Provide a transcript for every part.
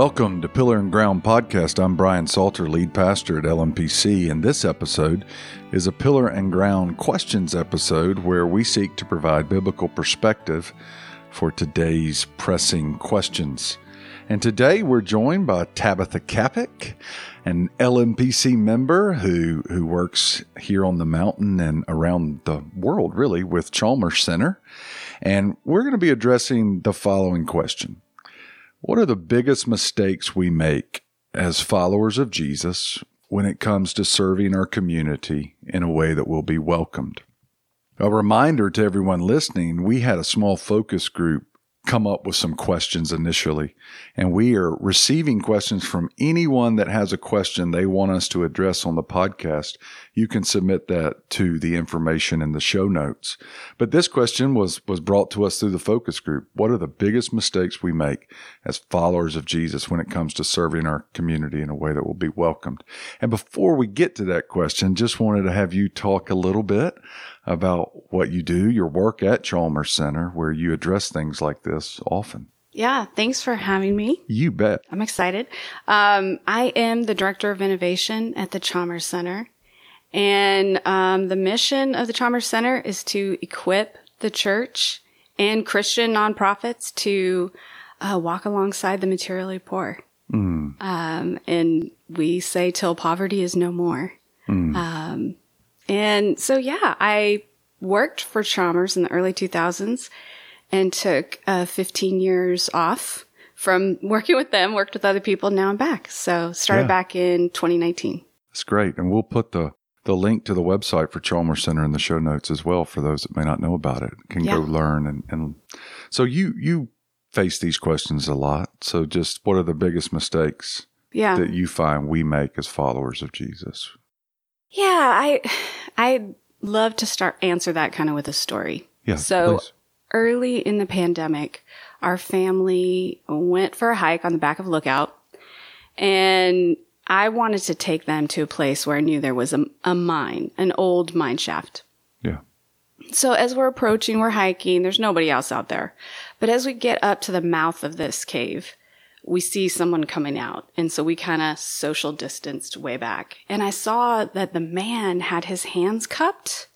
Welcome to Pillar and Ground Podcast. I'm Brian Salter, lead pastor at LMPC, and this episode is a Pillar and Ground questions episode where we seek to provide biblical perspective for today's pressing questions. And today we're joined by Tabitha Kapic, an LMPC member who, who works here on the mountain and around the world, really, with Chalmers Center. And we're going to be addressing the following question what are the biggest mistakes we make as followers of Jesus when it comes to serving our community in a way that will be welcomed? A reminder to everyone listening, we had a small focus group come up with some questions initially. And we are receiving questions from anyone that has a question they want us to address on the podcast. You can submit that to the information in the show notes. But this question was, was brought to us through the focus group. What are the biggest mistakes we make as followers of Jesus when it comes to serving our community in a way that will be welcomed? And before we get to that question, just wanted to have you talk a little bit about what you do, your work at Chalmers Center, where you address things like this often. Yeah, thanks for having me. You bet. I'm excited. Um, I am the Director of Innovation at the Chalmers Center. And um, the mission of the Chalmers Center is to equip the church and Christian nonprofits to uh, walk alongside the materially poor. Mm. Um, and we say till poverty is no more. Mm. Um, and so, yeah, I worked for Chalmers in the early 2000s and took uh, 15 years off from working with them, worked with other people. Now I'm back. So started yeah. back in 2019. That's great. And we'll put the, the link to the website for Chalmers Center in the show notes as well for those that may not know about it. Can yeah. go learn and, and so you you face these questions a lot. So just what are the biggest mistakes yeah. that you find we make as followers of Jesus? Yeah, I I love to start answer that kind of with a story. Yeah. So please. early in the pandemic, our family went for a hike on the back of Lookout, and I wanted to take them to a place where I knew there was a, a mine, an old mine shaft. Yeah. So as we're approaching, we're hiking. There's nobody else out there, but as we get up to the mouth of this cave, we see someone coming out. And so we kind of social distanced way back. And I saw that the man had his hands cupped.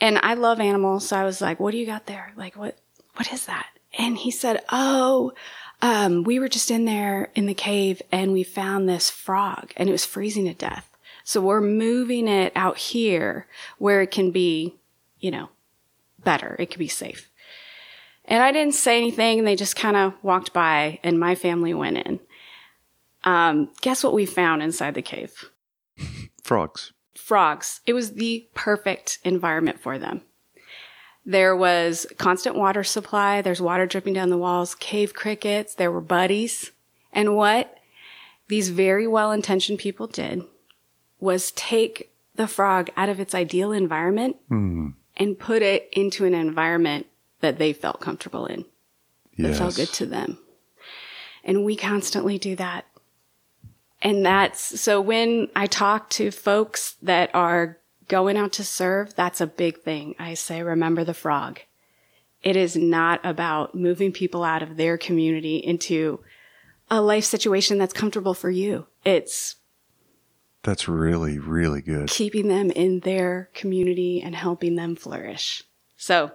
And I love animals. So I was like, what do you got there? Like, what, what is that? And he said, oh, um, we were just in there in the cave and we found this frog and it was freezing to death. So we're moving it out here where it can be, you know, better. It can be safe. And I didn't say anything. They just kind of walked by and my family went in. Um, guess what we found inside the cave? Frogs. Frogs. It was the perfect environment for them. There was constant water supply. There's water dripping down the walls, cave crickets. There were buddies. And what these very well intentioned people did was take the frog out of its ideal environment mm. and put it into an environment that they felt comfortable in, yes. that felt good to them. And we constantly do that. And that's so when I talk to folks that are going out to serve, that's a big thing. I say, remember the frog. It is not about moving people out of their community into a life situation that's comfortable for you. It's that's really, really good. Keeping them in their community and helping them flourish. So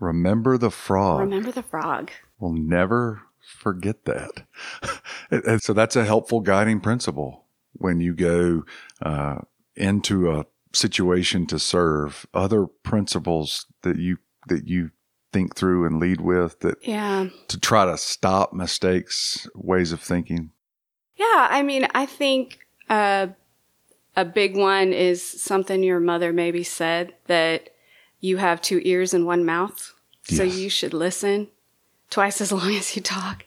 Remember the frog. Remember the frog. We'll never forget that. and so that's a helpful guiding principle when you go uh, into a situation to serve. Other principles that you that you think through and lead with that yeah to try to stop mistakes, ways of thinking. Yeah, I mean, I think uh, a big one is something your mother maybe said that you have two ears and one mouth. Yes. So you should listen twice as long as you talk.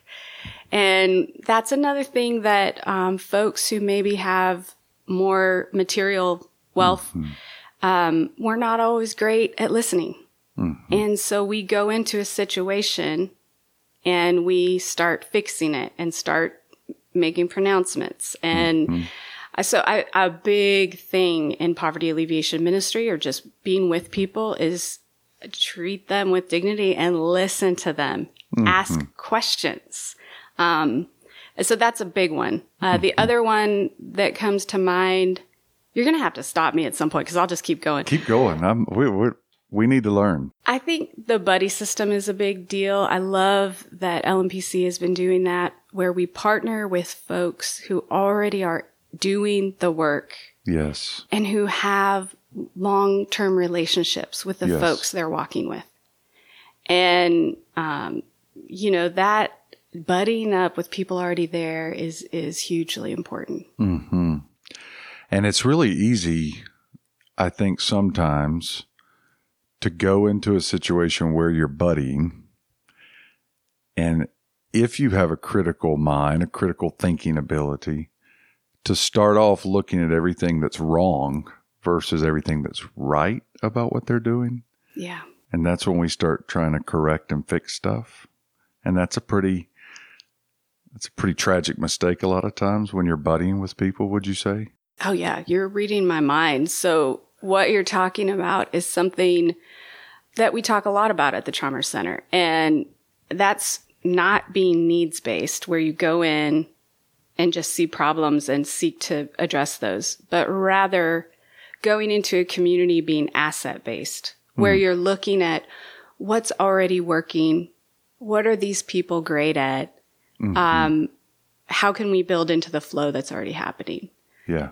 And that's another thing that um, folks who maybe have more material wealth, mm-hmm. um, we're not always great at listening. Mm-hmm. And so we go into a situation and we start fixing it and start making pronouncements. And mm-hmm. So I, a big thing in poverty alleviation ministry or just being with people is treat them with dignity and listen to them, mm-hmm. ask questions. Um, so that's a big one. Uh, the other one that comes to mind, you're going to have to stop me at some point because I'll just keep going. Keep going. I'm, we, we we need to learn. I think the buddy system is a big deal. I love that LMPC has been doing that where we partner with folks who already are doing the work Yes. and who have long term relationships with the Yes. folks they're walking with. And, um, you know, that buddying up with people already there is, is hugely important. hmm And it's really easy, I think, sometimes to go into a situation where you're buddying. And if you have a critical mind, a critical thinking ability, to start off looking at everything that's wrong versus everything that's right about what they're doing. Yeah. And that's when we start trying to correct and fix stuff. And that's a pretty that's a pretty tragic mistake a lot of times when you're buddying with people, would you say? Oh, yeah. You're reading my mind. So, what you're talking about is something that we talk a lot about at the Chalmers Center. And that's not being needs based, where you go in and just see problems and seek to address those, but rather going into a community being asset based, where you're looking at what's already working, what are these people great at, um, how can we build into the flow that's already happening? Yeah.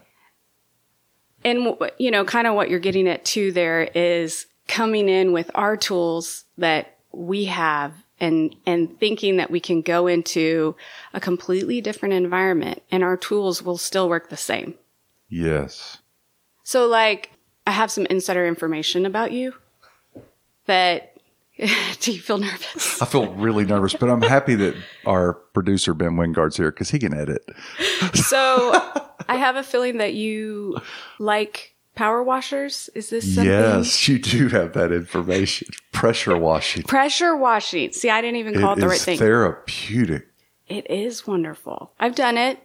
and you know kind of what you're getting at too there is coming in with our tools that we have and and thinking that we can go into a completely different environment and our tools will still work the same Yes. so like i have some insider information about you that do you feel nervous I feel really nervous, but I'm happy that our producer Ben Wingard's here because he can edit. so i have a feeling that you like power washers is this something Yes, you do have that information. Pressure washing. pressure washing see i didn't even call it, the right thing therapeutic. It is wonderful. I've done it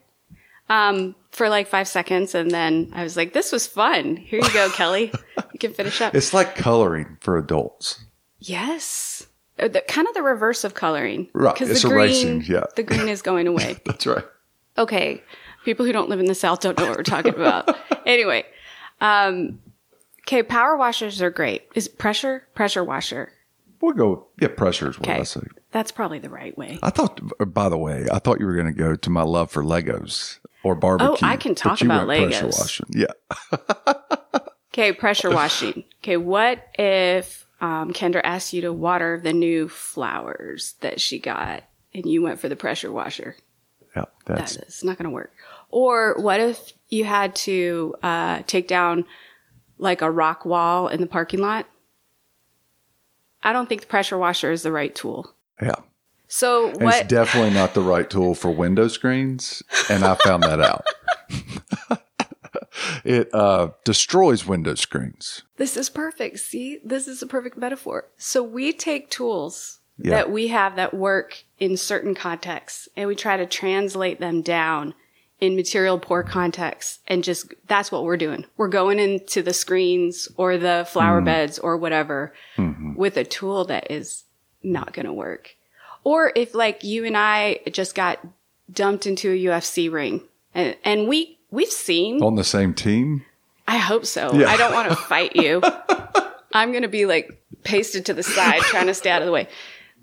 um, for like five seconds, and then I was like, "This was fun. Here you go, Kelly. You can finish up." It's like coloring for adults. yes, Uh, the, kind of the reverse of coloring, Right, Because it's the green, erasing, yeah. the green is going away. That's right. okay, people who don't live in the South don't know what we're talking about. anyway, um, okay, power washers are great. Is pressure pressure washer? We'll go. Yeah, pressure is what Okay, I say. that's probably the right way. I thought, by the way, I thought you were going to go to my love for Legos or barbecue. Oh, I can talk about went pressure Legos. washing. Yeah. Okay, pressure washing. Okay, what if um, Kendra asked you to water the new flowers that she got and you went for the pressure washer? Yeah. That That's is not going to work. Or what if you had to uh, take down like a rock wall in the parking lot? I don't think the pressure washer is the right tool. yeah. So what? It's definitely not the right tool for window screens, and I found that out. it uh, destroys window screens. This is perfect. See, this is a perfect metaphor. So we take tools Yeah. that we have that work in certain contexts and we try to translate them down in material poor contexts and just that's what we're doing. We're going into the screens or the flower hmm. beds or whatever mm-hmm. with a tool that is not going to work. Or if like you and I just got dumped into a UFC ring and, and we we've seen On the same team, I hope so. Yeah. I don't want to fight you. I'm going to be like pasted to the side trying to stay out of the way.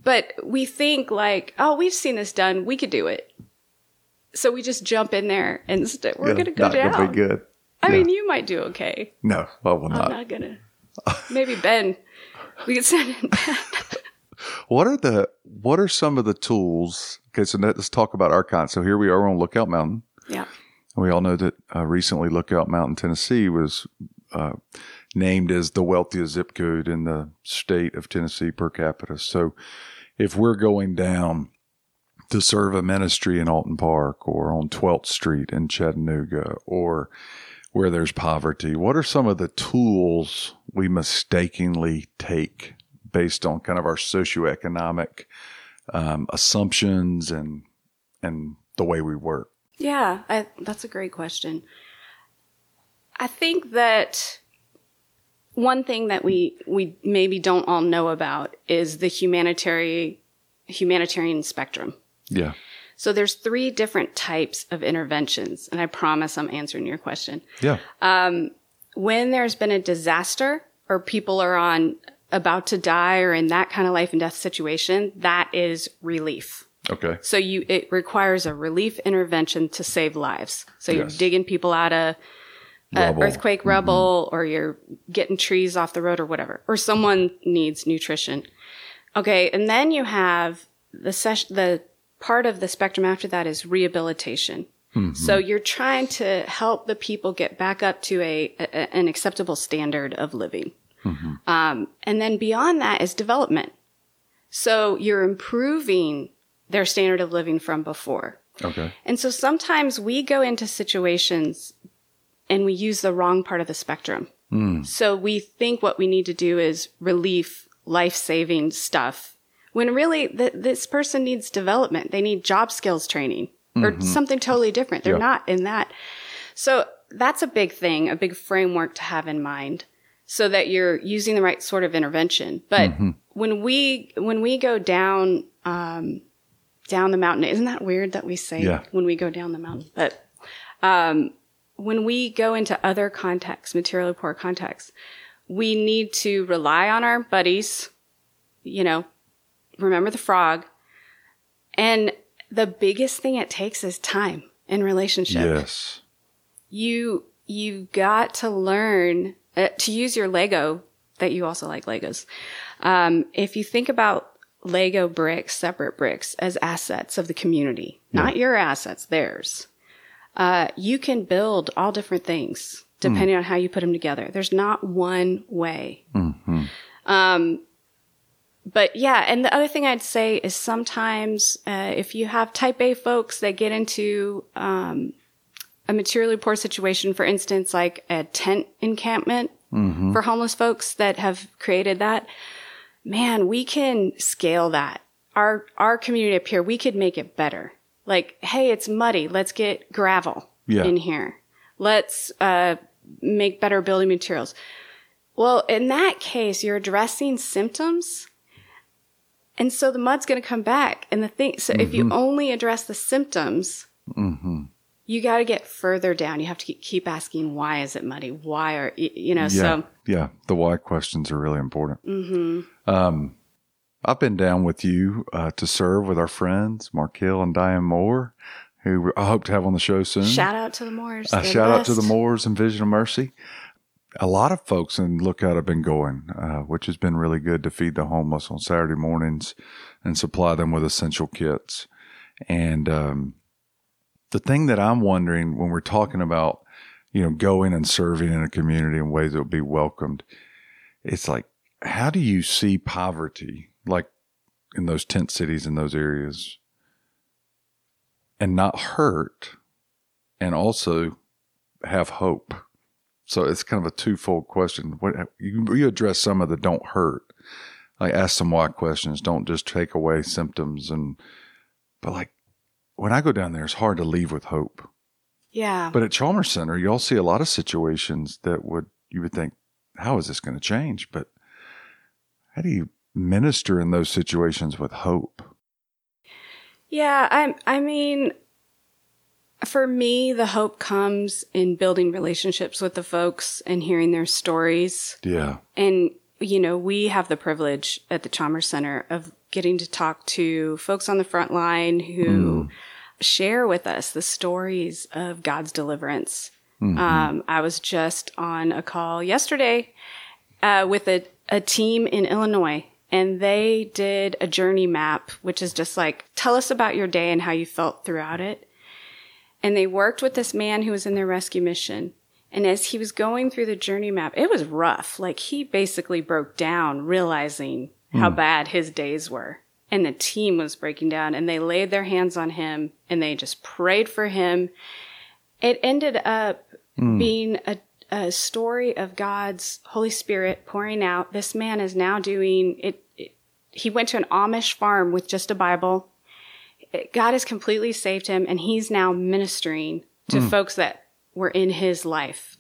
But we think like, oh, we've seen this done. We could do it. So we just jump in there and st- we're yeah, going to go not down. gonna be good. I Yeah. mean, you might do okay. No, I will not. I'm not. to. Maybe Ben. We could send in Ben. What are the what are some of the tools? Okay, so let's talk about our con. So here we are on Lookout Mountain. yeah. We all know that uh, recently Lookout Mountain, Tennessee, was uh, named as the wealthiest zip code in the state of Tennessee per capita. So, if we're going down to serve a ministry in Alton Park or on 12th Street in Chattanooga or where there's poverty, what are some of the tools we mistakenly take based on kind of our socioeconomic um, assumptions and and the way we work? Yeah, I, that's a great question. I think that one thing that we we maybe don't all know about is the humanitarian humanitarian spectrum. Yeah. So there's three different types of interventions, and I promise I'm answering your question. Yeah. When there's been a disaster or people are on about to die or in that kind of life and death situation, that is relief. okay. So you it requires a relief intervention to save lives. So you're digging people out of uh, Rubble. earthquake rubble or you're getting trees off the road or whatever or someone needs nutrition okay and then you have the session the part of the spectrum after that is rehabilitation. Mm-hmm. So you're trying to help the people get back up to a, a an acceptable standard of living. Mm-hmm. Um, and then beyond that is development. So you're improving their standard of living from before. Okay. and so sometimes we go into situations and we use the wrong part of the spectrum. Mm. So we think what we need to do is relief, life saving stuff, when really th- this person needs development. They need job skills training or something totally different. They're Yeah. not in that. So that's a big thing, a big framework to have in mind so that you're using the right sort of intervention. But when we, when we go down, um, down the mountain, isn't that weird that we say Yeah. when we go down the mountain? But, um, when we go into other contexts, materially poor contexts, we need to rely on our buddies, you know, remember the frog. And the biggest thing it takes is time in relationship Yes. you you've got to learn uh, to use your Lego that you also like Legos. Um, if you think about Lego bricks, separate bricks as assets of the community, not your assets, theirs. Uh, you can build all different things depending on how you put them together. There's not one way. Um, but yeah, and the other thing I'd say is sometimes uh, if you have type A folks that get into um, a materially poor situation, for instance, like a tent encampment for homeless folks that have created that, man, we can scale that. Our our community up here, we could make it better. Like, hey, it's muddy. Let's get gravel Yeah. in here. Let's uh, make better building materials. Well, in that case, you're addressing symptoms. And so the mud's going to come back. And the thing, so if you only address the symptoms, you got to get further down. You have to keep- asking, why is it muddy? Why are, you know, Yeah. so yeah. The why questions are really important. Mm-hmm. Um, I've been down with you uh, to serve with our friends, Markel and Diane Moore, who I hope to have on the show soon. shout out to the Moors. They're shout out to the best. Moors and Vision of Mercy. A lot of folks in Lookout have been going, uh, which has been really good to feed the homeless on Saturday mornings and supply them with essential kits. And um, the thing that I'm wondering when we're talking about, you know, going and serving in a community in ways that will be welcomed, it's like, how do you see poverty, like in those tent cities in those areas, and not hurt, and also have hope? So it's kind of a twofold question. What you, you address some of the don't hurt, like ask some why questions. Don't just take away symptoms and, but like when I go down there, it's hard to leave with hope. Yeah. But at Chalmers Center, y'all see a lot of situations that would you would think, how is this going to change? But how do you minister in those situations with hope? Yeah, I I mean for me the hope comes in building relationships with the folks and hearing their stories. Yeah, And you know, we have the privilege at the Chalmers Center of getting to talk to folks on the front line who share with us the stories of God's deliverance. Um, I was just on a call yesterday uh, with a, a team in Illinois, and they did a journey map, which is just like, tell us about your day and how you felt throughout it. And they worked with this man who was in their rescue mission. And as he was going through the journey map, it was rough. Like he basically broke down, realizing how hmm. bad his days were. And the team was breaking down and they laid their hands on him and they just prayed for him. It ended up hmm. being a, a story of God's Holy Spirit pouring out. This man is now doing it, it. He went to an Amish farm with just a Bible. It- God has completely saved him, and he's now ministering to folks that were in his life.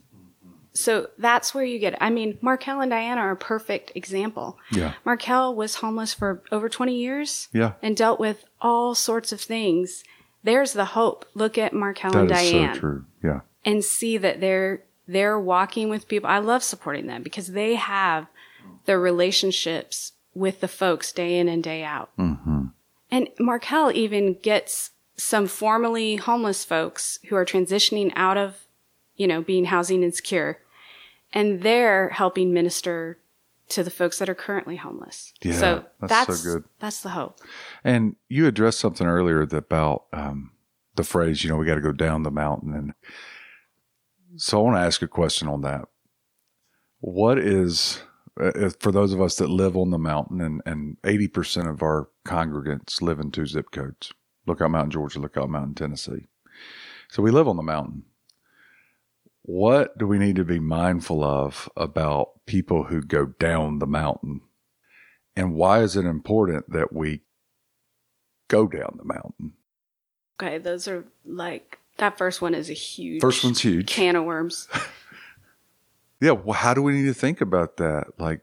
So that's where you get it. I mean, Markel and Diana are a perfect example. Yeah. Markel was homeless for over 20 years yeah, and dealt with all sorts of things. there's the hope. Look at Markel That and is Diane so true. Yeah. and see that they're they're walking with people. I love supporting them because they have the relationships with the folks day in and day out. Mm-hmm. And Markel even gets some formerly homeless folks who are transitioning out of, you know, being housing insecure, and they're helping minister to the folks that are currently homeless. Yeah, so that's that's so good. That's the hope. And you addressed something earlier about um, the phrase, you know, we got to go down the mountain. And so I want to ask a question on that. What is, uh, for those of us that live on the mountain, and, and 80% of our congregants live in two zip codes Lookout Mountain, Georgia, Lookout Mountain, Tennessee. So we live on the mountain. What do we need to be mindful of about people who go down the mountain? And why is it important that we go down the mountain? Okay, those are like that first one is a huge First one's huge. can of worms. Yeah, well, how do we need to think about that? Like,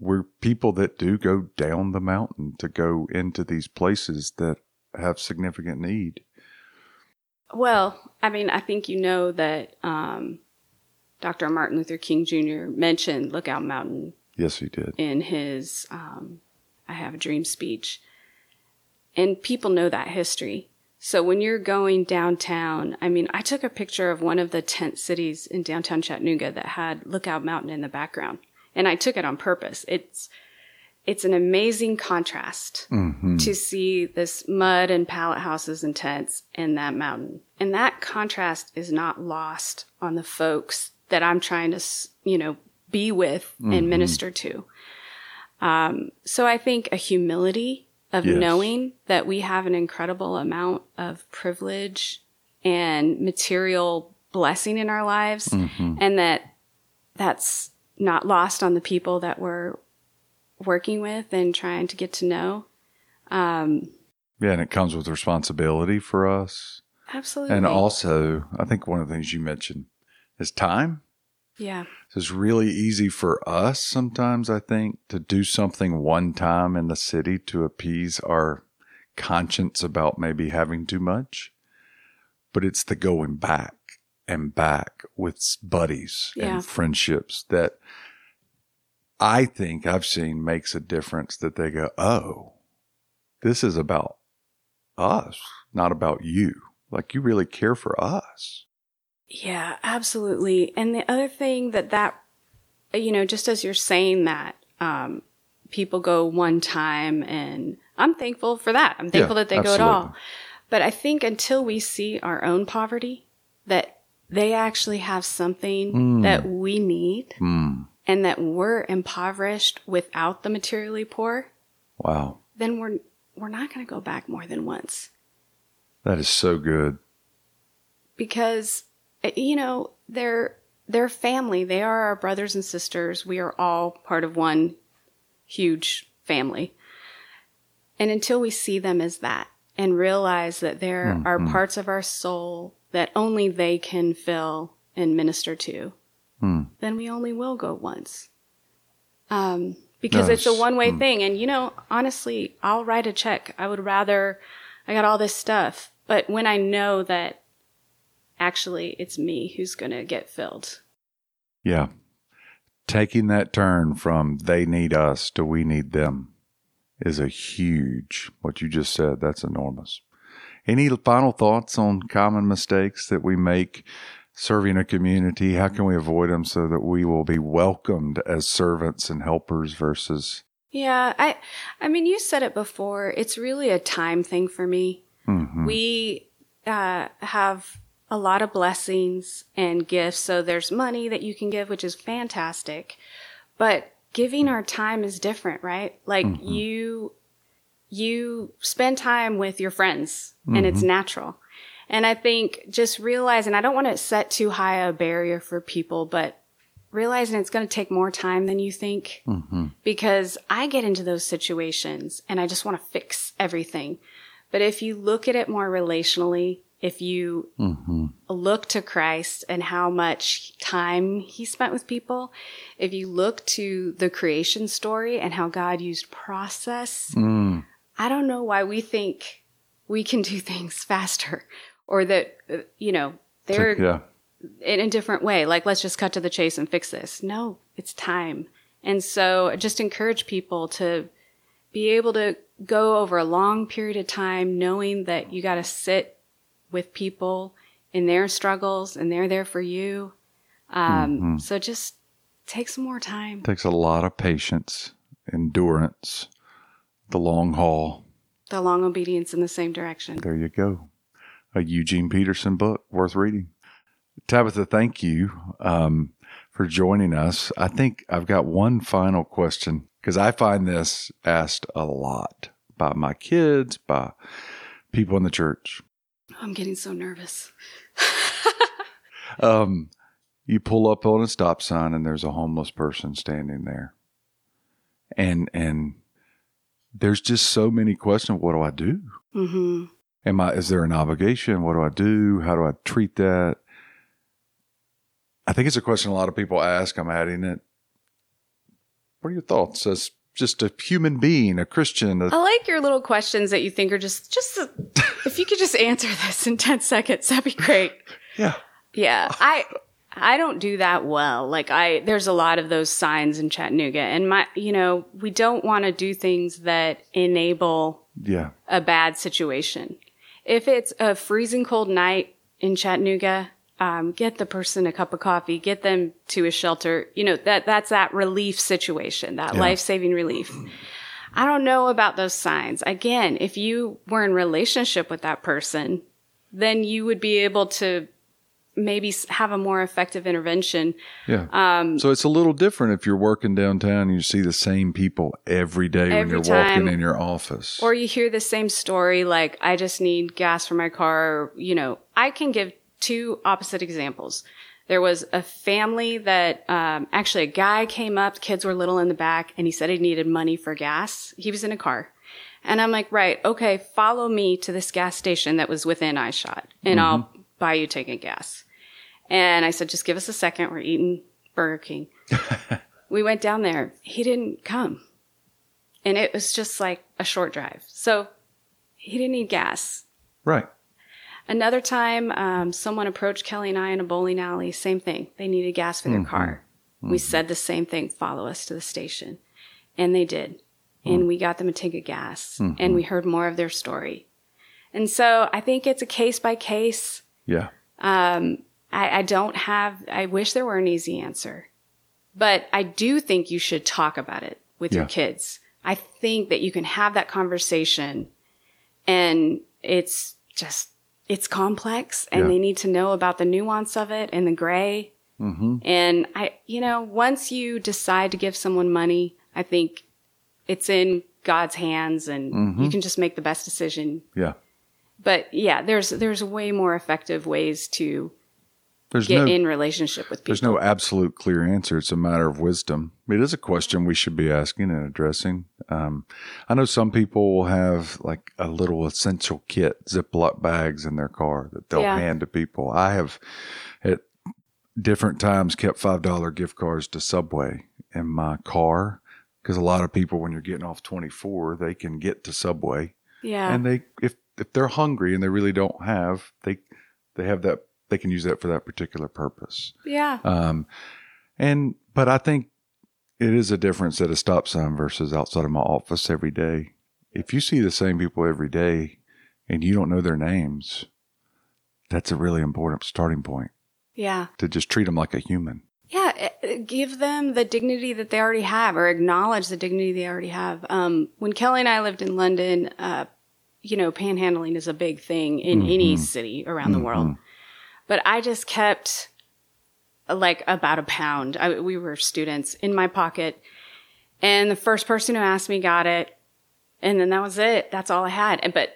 we're people that do go down the mountain to go into these places that have significant need. Well, I mean, I think you know that um, Dr. Martin Luther King Jr. mentioned Lookout Mountain Yes, he did. in his um, I Have a Dream speech. And people know that history. So when you're going downtown, I mean, I took a picture of one of the tent cities in downtown Chattanooga that had Lookout Mountain in the background. And I took it on purpose. It's it's an amazing contrast Mm-hmm. to see this mud and pallet houses and tents in that mountain. And that contrast is not lost on the folks that I'm trying to, you know, be with and minister to. Um, so I think a humility of Yes. knowing that we have an incredible amount of privilege and material blessing in our lives and that that's not lost on the people that we're working with and trying to get to know. Um, Yeah, and it comes with responsibility for us. absolutely. And also, I think one of the things you mentioned is time. Yeah. So It's really easy for us sometimes, I think, to do something one time in the city to appease our conscience about maybe having too much. But it's the going back and back with buddies Yeah. and friendships that I think I've seen makes a difference that they go, oh, this is about us, not about you. Like you really care for us. Yeah, absolutely. And the other thing that that, you know, just as you're saying that, um, people go one time and I'm thankful for that. I'm thankful Yeah, that they go at all. But I think until we see our own poverty, that they actually have something Mm. that we need Hmm. and that we're impoverished without the materially poor, Wow. then we're, we're not going to go back more than once. That is so good. because you know they're they're family. They are our brothers and sisters. We are all part of one huge family. And until we see them as that and realize that there are parts of our soul that only they can fill and minister to Hmm. then we only will go once. Um, because it's a one way thing. And you know honestly i'll write a check. I would rather i got all this stuff. But when i know that actually it's me who's going to get filled. Yeah. Taking that turn from they need us to we need them is a huge, what you just said, that's enormous. Any final thoughts on common mistakes that we make serving a community? How can we avoid them so that we will be welcomed as servants and helpers versus, Yeah, I I mean you said it before, it's really a time thing for me. Mhm. We uh, have a lot of blessings and gifts, so there's money that you can give, which is fantastic. But giving our time is different, right? Like mm-hmm. you you spend time with your friends and it's mm-hmm. natural. And I think just realizing I don't want to set too high a barrier for people, but realizing it's going to take more time than you think mm-hmm. because I get into those situations and I just want to fix everything. But if you look at it more relationally, if you look to Christ and how much time he spent with people, if you look to the creation story and how God used process, Mm. I don't know why we think we can do things faster or that, uh, you know, they're yeah. in a different way. Like, let's just cut to the chase and fix this. No, it's time. And so just encourage people to be able to go over a long period of time knowing that you got to sit with people in their struggles and they're there for you. Um, Mm-hmm. So just take some more time. takes a lot of patience, endurance, the long haul. The long obedience in the same direction. There you go. A Eugene Peterson book worth reading. Tabitha, thank you um, for joining us. I think I've got one final question because I find this asked a lot by my kids, by people in the church. I'm getting so nervous. Um, you pull up on a stop sign and there's a homeless person standing there. And and there's just so many questions. What do I do? hmm Am I is there an obligation? What do I do? How do I treat that? I think it's a question a lot of people ask. I'm adding it. What are your thoughts as just a human being, a Christian? a- I like your little questions that you think are just, just, a, if you could just answer this in 10 seconds, that'd be great. yeah. Yeah. I, I don't do that well. Like I, there's a lot of those signs in Chattanooga and my, you know, we don't want to do things that enable Yeah. a bad situation. If it's a freezing cold night in Chattanooga, um, get the person a cup of coffee, get them to a shelter. You know, that, that's that relief situation, that Yeah. life saving relief. I don't know about those signs. Again, if you were in relationship with that person, then you would be able to maybe have a more effective intervention. Yeah. Um, So it's a little different if you're working downtown and you see the same people every day when you're time. walking in your office. Or you hear the same story, like, I just need gas for my car. You know, I can give two opposite examples. There was a family that, um, actually a guy came up, kids were little in the back, and he said he needed money for gas. He was in a car. And I'm like, right, okay, follow me to this gas station that was within eyeshot, and I'll buy you ticket gas. And I said, just give us a second. We're eating Burger King. we went down there. He didn't come and it was just like a short drive. So he didn't need gas. right. Another time, um, someone approached Kelly and I in a bowling alley. Same thing. They needed gas for their car. We said the same thing. Follow us to the station, and they did. And we got them a tank of gas, and we heard more of their story. And so I think it's a case by case. Yeah. Um, I, I don't have. I wish there were an easy answer, but I do think you should talk about it with your kids. I think that you can have that conversation, and it's just it's complex, and Yeah. they need to know about the nuance of it and the gray. Mm-hmm. And I, you know, once you decide to give someone money, I think it's in God's hands, and Mm-hmm. you can just make the best decision. Yeah. But yeah, there's there's way more effective ways to There's get no in relationship with people. There's no absolute clear answer. It's a matter of wisdom. It is a question we should be asking and addressing. Um, I know some people will have like a little essential kit, Ziploc bags in their car that they'll Yeah. hand to people. I have at different times kept $5 gift cards to Subway in my car because a lot of people, when you're getting off 24, they can get to Subway yeah, and they, if, if they're hungry and they really don't have, they, they have that, they can use that for that particular purpose. yeah, Um, and but I think it is a difference at a stop sign versus outside of my office every day. If you see the same people every day and you don't know their names, that's a really important starting point yeah, to just treat them like a human. yeah. eh, Give them the dignity that they already have, or acknowledge the dignity they already have. Um, when Kelly and I lived in London, uh, you know, panhandling is a big thing in any city around the world. But I just kept like about a pound. I, we were students in my pocket, and the first person who asked me got it, and then that was it. That's all I had. And but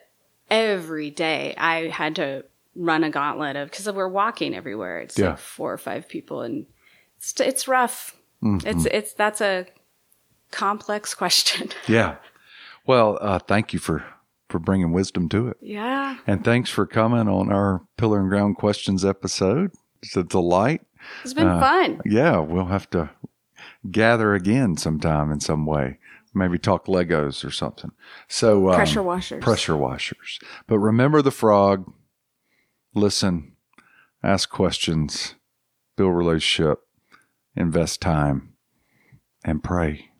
every day I had to run a gauntlet of because we're walking everywhere. It's Yeah. like four or five people, and it's it's rough. It's it's that's a complex question. Yeah. Well, uh, thank you for for bringing wisdom to it, yeah. and thanks for coming on our Pillar and Ground Questions episode. It's a delight. It's been Uh, fun. Yeah, we'll have to gather again sometime in some way. maybe talk Legos or something. So um, Pressure washers. Pressure washers. But remember the frog. Listen, ask questions, build relationship, invest time, and pray.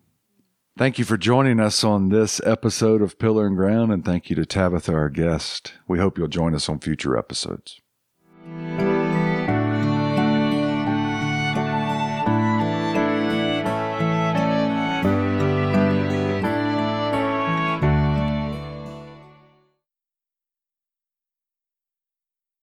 Thank you for joining us on this episode of Pillar and Ground, and thank you to Tabitha, our guest. We hope you'll join us on future episodes.